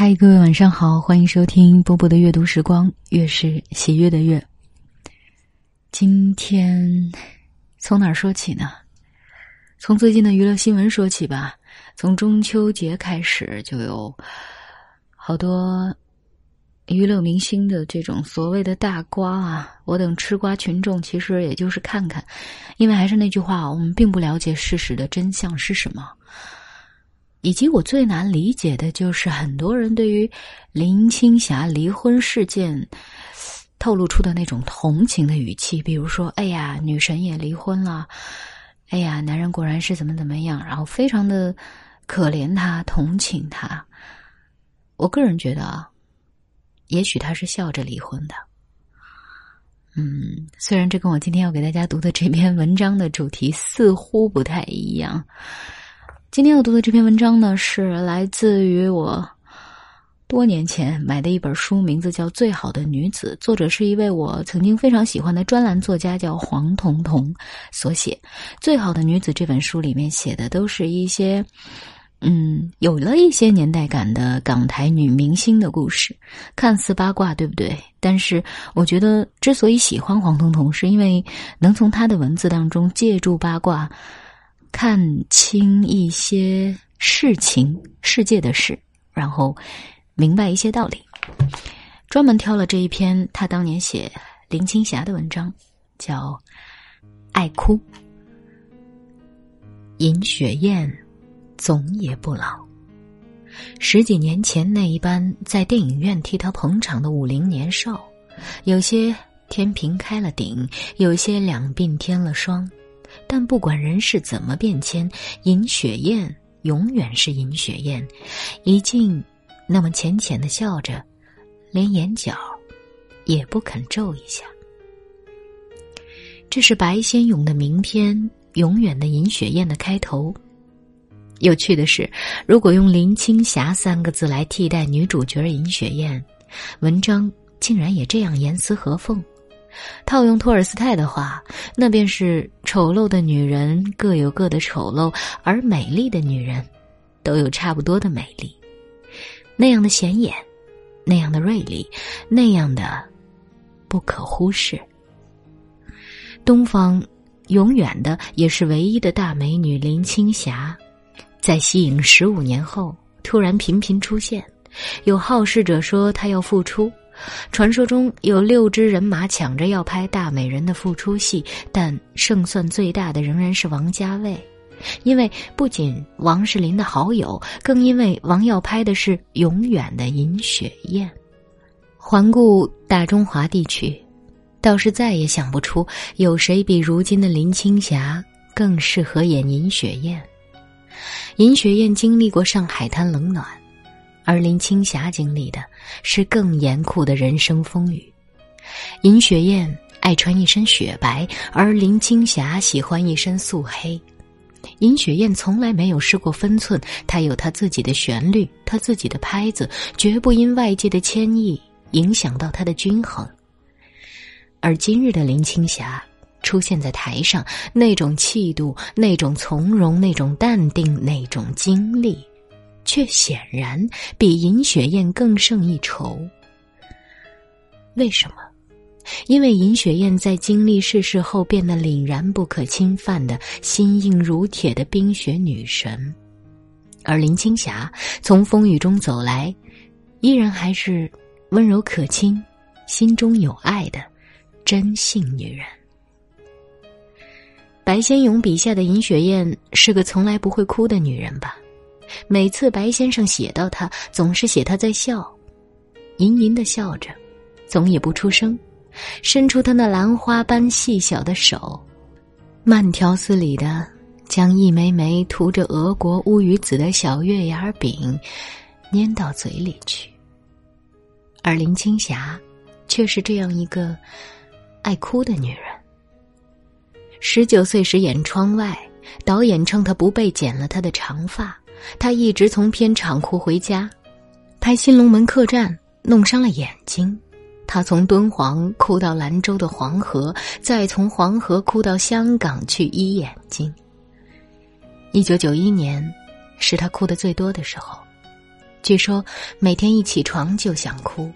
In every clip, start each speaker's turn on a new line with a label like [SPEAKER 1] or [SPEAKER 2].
[SPEAKER 1] 嗨，各位晚上好，欢迎收听波波的阅读时光，月是喜悦的月。今天从哪儿说起呢？从最近的娱乐新闻说起吧。从中秋节开始，就有好多娱乐明星的这种所谓的大瓜啊。我等吃瓜群众其实也就是看看，因为还是那句话，我们并不了解事实的真相是什么。以及我最难理解的就是很多人对于林青霞离婚事件透露出的那种同情的语气，比如说：“哎呀，女神也离婚了，哎呀，男人果然是怎么怎么样。”然后非常的可怜她，同情她。我个人觉得啊，也许他是笑着离婚的。嗯，虽然这跟我今天要给大家读的这篇文章的主题似乎不太一样。今天要读的这篇文章呢，是来自于我多年前买的一本书，名字叫《最好的女子》，作者是一位我曾经非常喜欢的专栏作家，叫黄彤彤所写。《最好的女子》这本书里面写的都是一些，嗯，有了一些年代感的港台女明星的故事，看似八卦，对不对？但是我觉得，之所以喜欢黄彤彤，是因为能从她的文字当中借助八卦。看清一些事情、世界的事，然后明白一些道理。专门挑了这一篇他当年写林青霞的文章，叫《爱哭》。尹雪艳总也不老。十几年前那一班在电影院替他捧场的五零年少，有些天平开了顶，有些两鬓添了霜。但不管人世怎么变迁，尹雪艳永远是尹雪艳，一静那么浅浅的笑着，连眼角也不肯皱一下。这是白先勇的名篇《永远的尹雪艳》的开头。有趣的是，如果用林青霞三个字来替代女主角尹雪艳，文章竟然也这样严丝合缝。套用托尔斯泰的话，那便是丑陋的女人各有各的丑陋，而美丽的女人，都有差不多的美丽。那样的显眼，那样的锐利，那样的不可忽视。东方永远的也是唯一的大美女林青霞，在息影十五年后突然频频出现，有好事者说她要复出。传说中有六支人马抢着要拍大美人的复出戏，但胜算最大的仍然是王家卫，因为不仅王是林的好友，更因为王要拍的是永远的尹雪艳。环顾大中华地区，倒是再也想不出有谁比如今的林青霞更适合演尹雪艳。尹雪艳经历过上海滩冷暖。而林青霞经历的是更严酷的人生风雨。尹雪艳爱穿一身雪白，而林青霞喜欢一身素黑。尹雪艳从来没有失过分寸，她有她自己的旋律，她自己的拍子，绝不因外界的牵意影响到她的均衡。而今日的林青霞出现在台上，那种气度，那种从容，那种淡定，那种经历。却显然比尹雪艳更胜一筹。为什么？因为尹雪艳在经历世事后变得凛然不可侵犯的心硬如铁的冰雪女神，而林青霞从风雨中走来，依然还是温柔可亲、心中有爱的真性女人。白先勇笔下的尹雪艳是个从来不会哭的女人吧？每次白先生写到他，总是写他在笑，吟吟的笑着，总也不出声，伸出他那兰花般细小的手，慢条斯理的将一枚枚涂着俄国乌鱼子的小月牙饼粘到嘴里去。而林青霞，却是这样一个爱哭的女人。十九岁时演《窗外》，导演称她不被剪了她的长发。他一直从片场哭回家，拍《新龙门客栈》弄伤了眼睛。他从敦煌哭到兰州的黄河，再从黄河哭到香港去医眼睛。一九九一年，是他哭的最多的时候。据说每天一起床就想哭。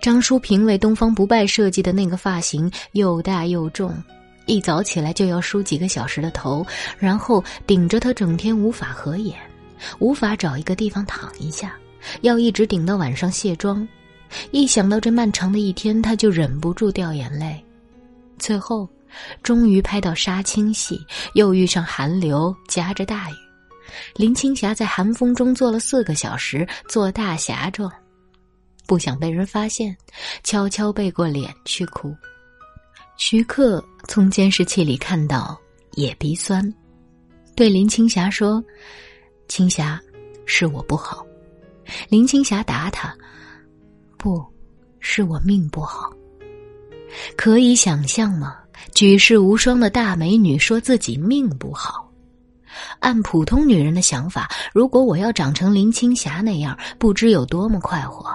[SPEAKER 1] 张淑平为东方不败设计的那个发型又大又重，一早起来就要梳几个小时的头，然后顶着他整天无法合眼，无法找一个地方躺一下，要一直顶到晚上卸妆。一想到这漫长的一天，他就忍不住掉眼泪。最后，终于拍到杀青戏，又遇上寒流，夹着大雨。林青霞在寒风中坐了四个小时，做大侠状。不想被人发现，悄悄背过脸去哭。徐克从监视器里看到，也鼻酸，对林青霞说：“青霞，是我不好。”林青霞答他：“不，是我命不好。”可以想象吗？举世无双的大美女说自己命不好。按普通女人的想法，如果我要长成林青霞那样，不知有多么快活。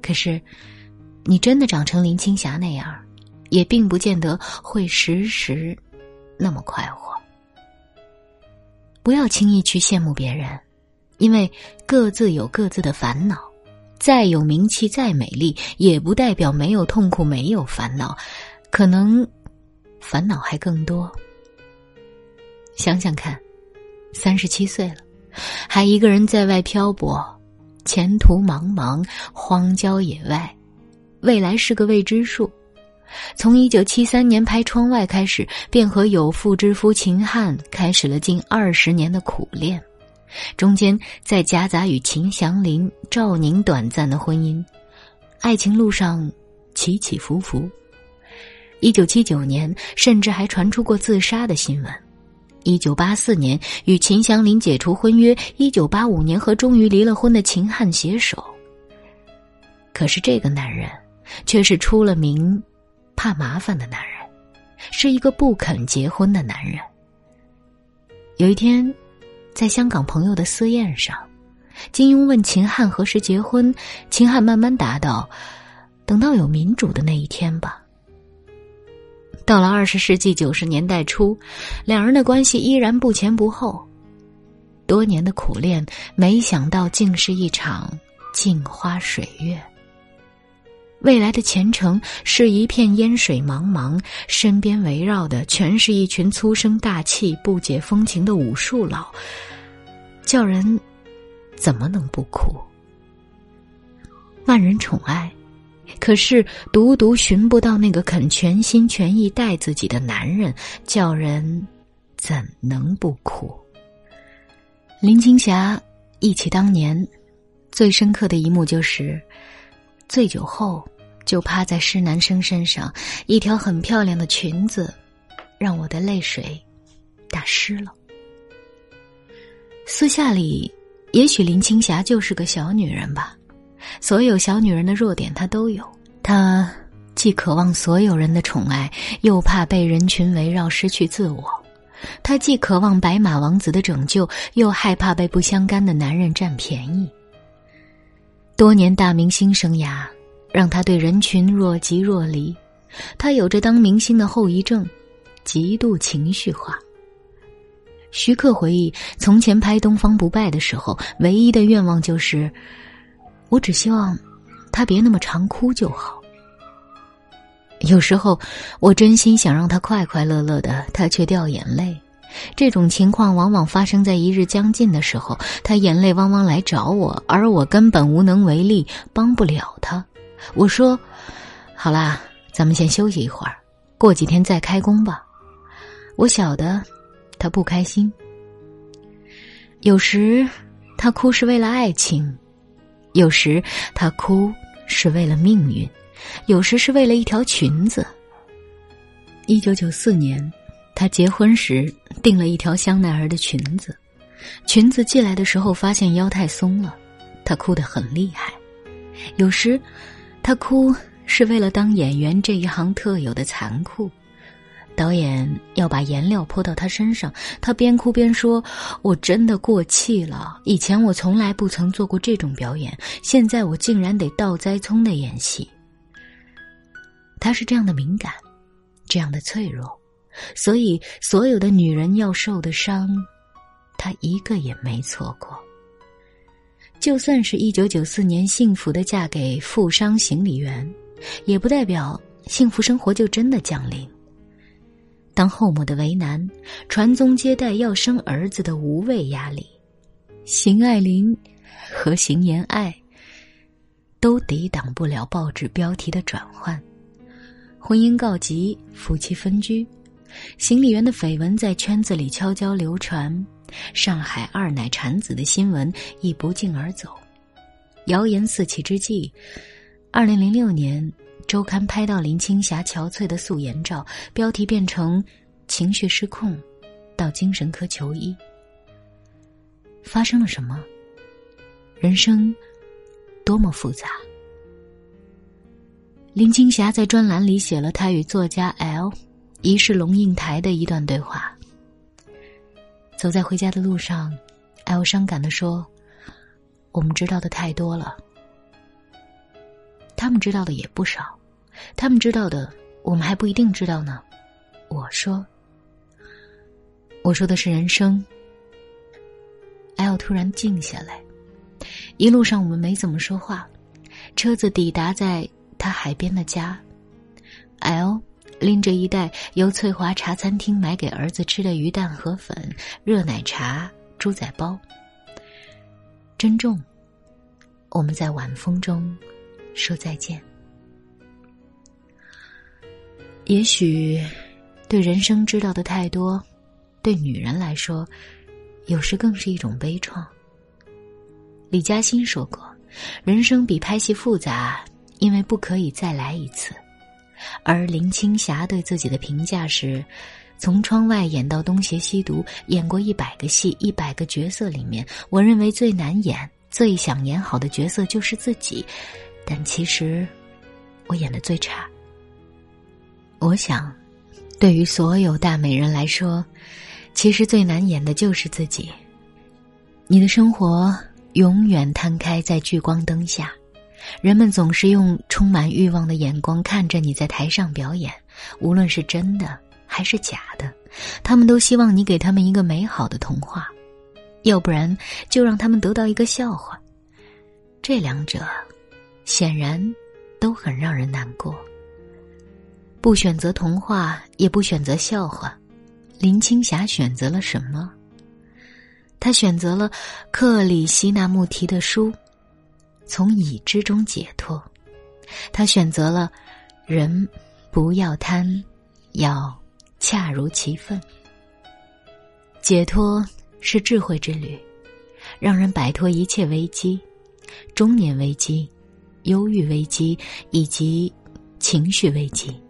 [SPEAKER 1] 可是，你真的长成林青霞那样，也并不见得会时时那么快活。不要轻易去羡慕别人，因为各自有各自的烦恼。再有名气，再美丽，也不代表没有痛苦、没有烦恼，可能烦恼还更多。想想看，三十七岁了，还一个人在外漂泊。前途茫茫，荒郊野外，未来是个未知数。从一九七三年拍《窗外》开始，便和有妇之夫秦汉开始了近二十年的苦恋，中间再夹杂与秦祥林、赵宁短暂的婚姻，爱情路上起起伏伏。一九七九年，甚至还传出过自杀的新闻。一九八四年与秦祥林解除婚约，一九八五年和终于离了婚的秦汉携手。可是这个男人，却是出了名，怕麻烦的男人，是一个不肯结婚的男人。有一天，在香港朋友的私宴上，金庸问秦汉何时结婚，秦汉慢慢答道：“等到有民主的那一天吧。”到了二十世纪九十年代初，两人的关系依然不前不后。多年的苦恋，没想到竟是一场镜花水月。未来的前程是一片烟水茫茫，身边围绕的全是一群粗声大气、不解风情的武术佬，叫人怎么能不哭？万人宠爱。可是，独独寻不到那个肯全心全意待自己的男人，叫人怎能不哭？林青霞忆起当年，最深刻的一幕就是，醉酒后就趴在施南生身上，一条很漂亮的裙子，让我的泪水打湿了。私下里，也许林青霞就是个小女人吧。所有小女人的弱点，她都有。她既渴望所有人的宠爱，又怕被人群围绕失去自我。她既渴望白马王子的拯救，又害怕被不相干的男人占便宜。多年大明星生涯，让他对人群若即若离。他有着当明星的后遗症，极度情绪化。徐克回忆，从前拍《东方不败》的时候，唯一的愿望就是。我只希望，他别那么常哭就好。有时候，我真心想让他快快乐乐的，他却掉眼泪。这种情况往往发生在一日将近的时候，他眼泪汪汪来找我，而我根本无能为力，帮不了他。我说：“好啦，咱们先休息一会儿，过几天再开工吧。”我晓得，他不开心。有时，他哭是为了爱情。有时他哭是为了命运，有时是为了一条裙子。一九九四年，她结婚时订了一条香奈儿的裙子，裙子寄来的时候发现腰太松了，她哭得很厉害。有时，他哭是为了当演员这一行特有的残酷。导演要把颜料泼到他身上，他边哭边说：“我真的过气了。以前我从来不曾做过这种表演，现在我竟然得倒栽葱的演戏。”他是这样的敏感，这样的脆弱，所以所有的女人要受的伤，他一个也没错过。就算是一九九四年幸福的嫁给富商行李员，也不代表幸福生活就真的降临。当后母的为难，传宗接代要生儿子的无谓压力，邢爱玲和邢言爱都抵挡不了报纸标题的转换。婚姻告急，夫妻分居，行李员的绯闻在圈子里悄悄流传。上海二奶产子的新闻亦不胫而走，谣言四起之际，二零零六年周刊拍到林青霞憔悴的素颜照，标题变成“情绪失控，到精神科求医”。发生了什么？人生多么复杂。林青霞在专栏里写了她与作家 L 疑是龙应台的一段对话。走在回家的路上，L 伤感的说：“我们知道的太多了，他们知道的也不少，他们知道的我们还不一定知道呢。”我说：“我说的是人生。”L 突然静下来，一路上我们没怎么说话，车子抵达在他海边的家，L。拎着一袋由翠华茶餐厅买给儿子吃的鱼蛋河粉、热奶茶、猪仔包。珍重，我们在晚风中说再见。也许，对人生知道的太多，对女人来说，有时更是一种悲怆。李嘉欣说过：“人生比拍戏复杂，因为不可以再来一次。”而林青霞对自己的评价是：从窗外演到东邪西毒，演过一百个戏，一百个角色里面，我认为最难演、最想演好的角色就是自己。但其实，我演的最差。我想，对于所有大美人来说，其实最难演的就是自己。你的生活永远摊开在聚光灯下。人们总是用充满欲望的眼光看着你在台上表演，无论是真的还是假的，他们都希望你给他们一个美好的童话，要不然就让他们得到一个笑话。这两者显然都很让人难过。不选择童话，也不选择笑话，林青霞选择了什么？她选择了克里希那穆提的书。从已知中解脱，他选择了人不要贪，要恰如其分。解脱是智慧之旅，让人摆脱一切危机，中年危机、忧郁危机以及情绪危机。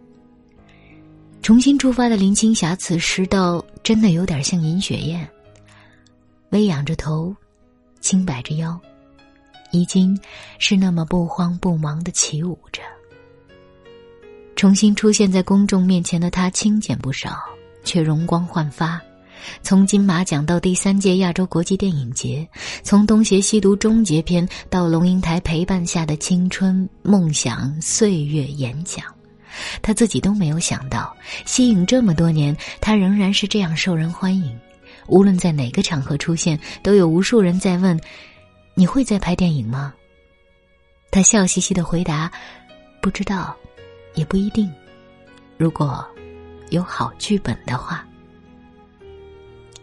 [SPEAKER 1] 重新出发的林青霞，此时倒真的有点像尹雪艳，微仰着头，轻摆着腰。已经是那么不慌不忙的起舞着。重新出现在公众面前的他，清简不少，却容光焕发。从金马奖到第三届亚洲国际电影节，从《东邪西毒》终结篇到龙应台陪伴下的青春梦想岁月演讲，他自己都没有想到，息影这么多年，他仍然是这样受人欢迎。无论在哪个场合出现，都有无数人在问。你会再拍电影吗？他笑嘻嘻的回答：“不知道，也不一定。如果有好剧本的话。”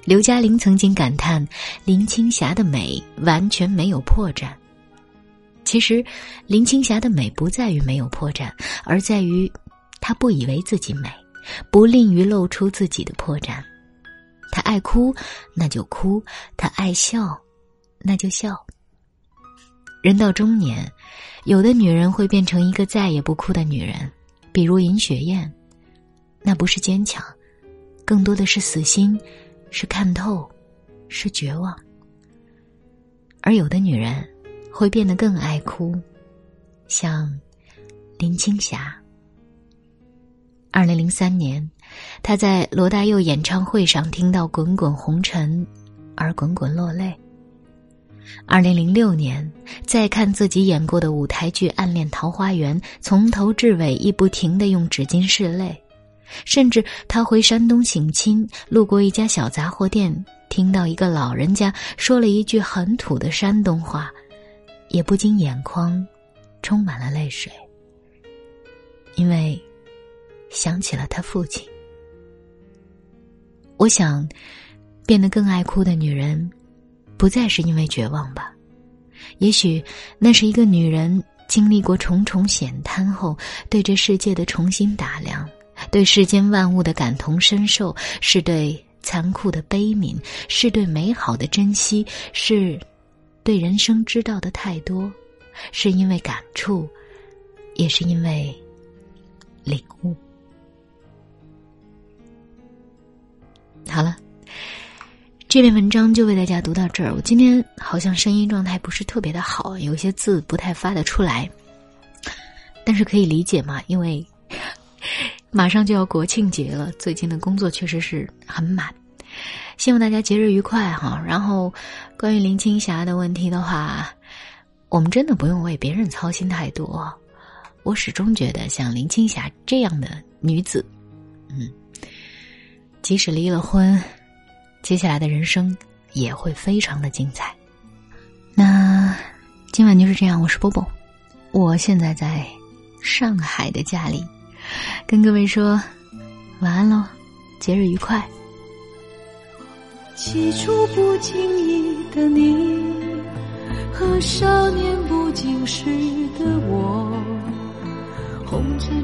[SPEAKER 1] 刘嘉玲曾经感叹林青霞的美完全没有破绽。其实，林青霞的美不在于没有破绽，而在于她不以为自己美，不吝于露出自己的破绽。她爱哭，那就哭；她爱笑，那就笑。人到中年，有的女人会变成一个再也不哭的女人，比如尹雪艳，那不是坚强，更多的是死心，是看透，是绝望。而有的女人会变得更爱哭，像林青霞。二零零三年，她在罗大佑演唱会上听到《滚滚红尘》，而滚滚落泪。二零零六年，再看自己演过的舞台剧《暗恋桃花源》，从头至尾亦不停的用纸巾拭泪。甚至他回山东省亲，路过一家小杂货店，听到一个老人家说了一句很土的山东话：“
[SPEAKER 2] 也不禁眼眶充满了泪水，因为想起了他父亲。我想，变得更爱哭的女人，不再是因为绝望吧？也许那是一个女人经历过重重险滩后，对这世界的重新打量，对世间万物的感同身受，是对残酷的悲悯，是对美好的珍惜，是对人生知道的太多，是因为感触，也是因为领悟。好了。这篇文章就为大家读到这儿。我今天好像声音状态不是特别的好，有些字不太发得出来，但是可以理解嘛，因为马上就要国庆节了，最近的工作确实是很满。希望大家节日愉快哈。然后，关于林青霞的问题的话，我们真的不用为别人操心太多。我始终觉得，像林青霞这样的女子，嗯，即使离了婚。接下来的人生也会非常的精彩。那今晚就是这样，我是波波，我现在在上海的家里，跟各位说晚安喽，节日愉快。
[SPEAKER 1] 起初不经意的你，和少年不经事的我，红尘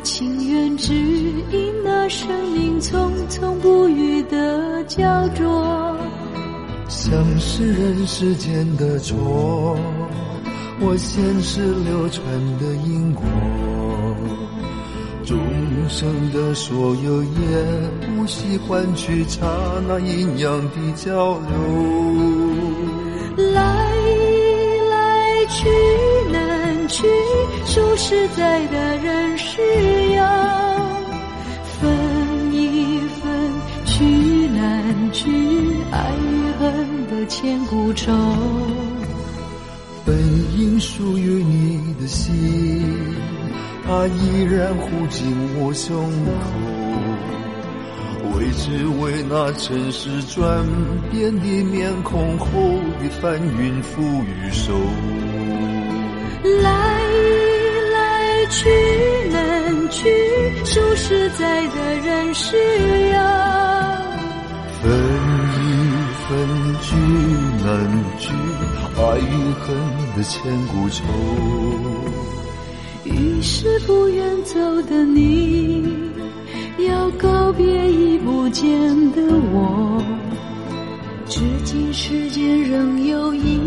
[SPEAKER 1] 情缘，只因那生命匆匆不语的。焦灼，
[SPEAKER 3] 像是人世间的错，我前世流传的因果，众生的所有也不惜换取刹那阴阳的交流。
[SPEAKER 1] 去，数十载的人是要。去爱与恨的千古愁，
[SPEAKER 3] 本应属于你的心，它依然护紧我胸口。为只为那尘世转变的面孔后的翻云覆雨手。
[SPEAKER 1] 来来去难去，数十载的人是要。
[SPEAKER 3] 分分聚难聚，爱与恨的千古愁。
[SPEAKER 1] 于是不愿走的你，要告别已不见的我。至今世间仍有隐，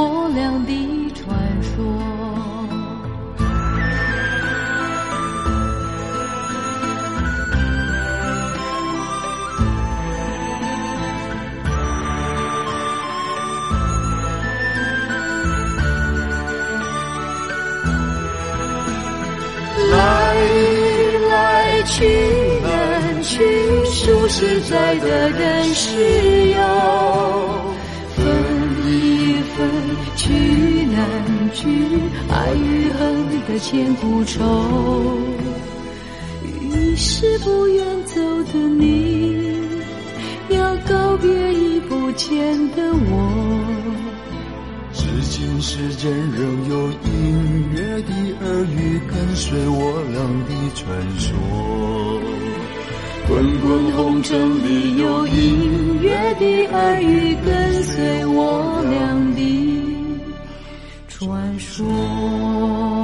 [SPEAKER 1] 我俩的传说来来去，人去数十载的人世游。去难聚，爱与恨的千古愁。于是不愿走的你，要告别已不见的我。
[SPEAKER 3] 至今世间仍有隐约的耳语跟随我俩的传说，
[SPEAKER 1] 滚滚红尘里有隐约的耳语跟随我俩的传说。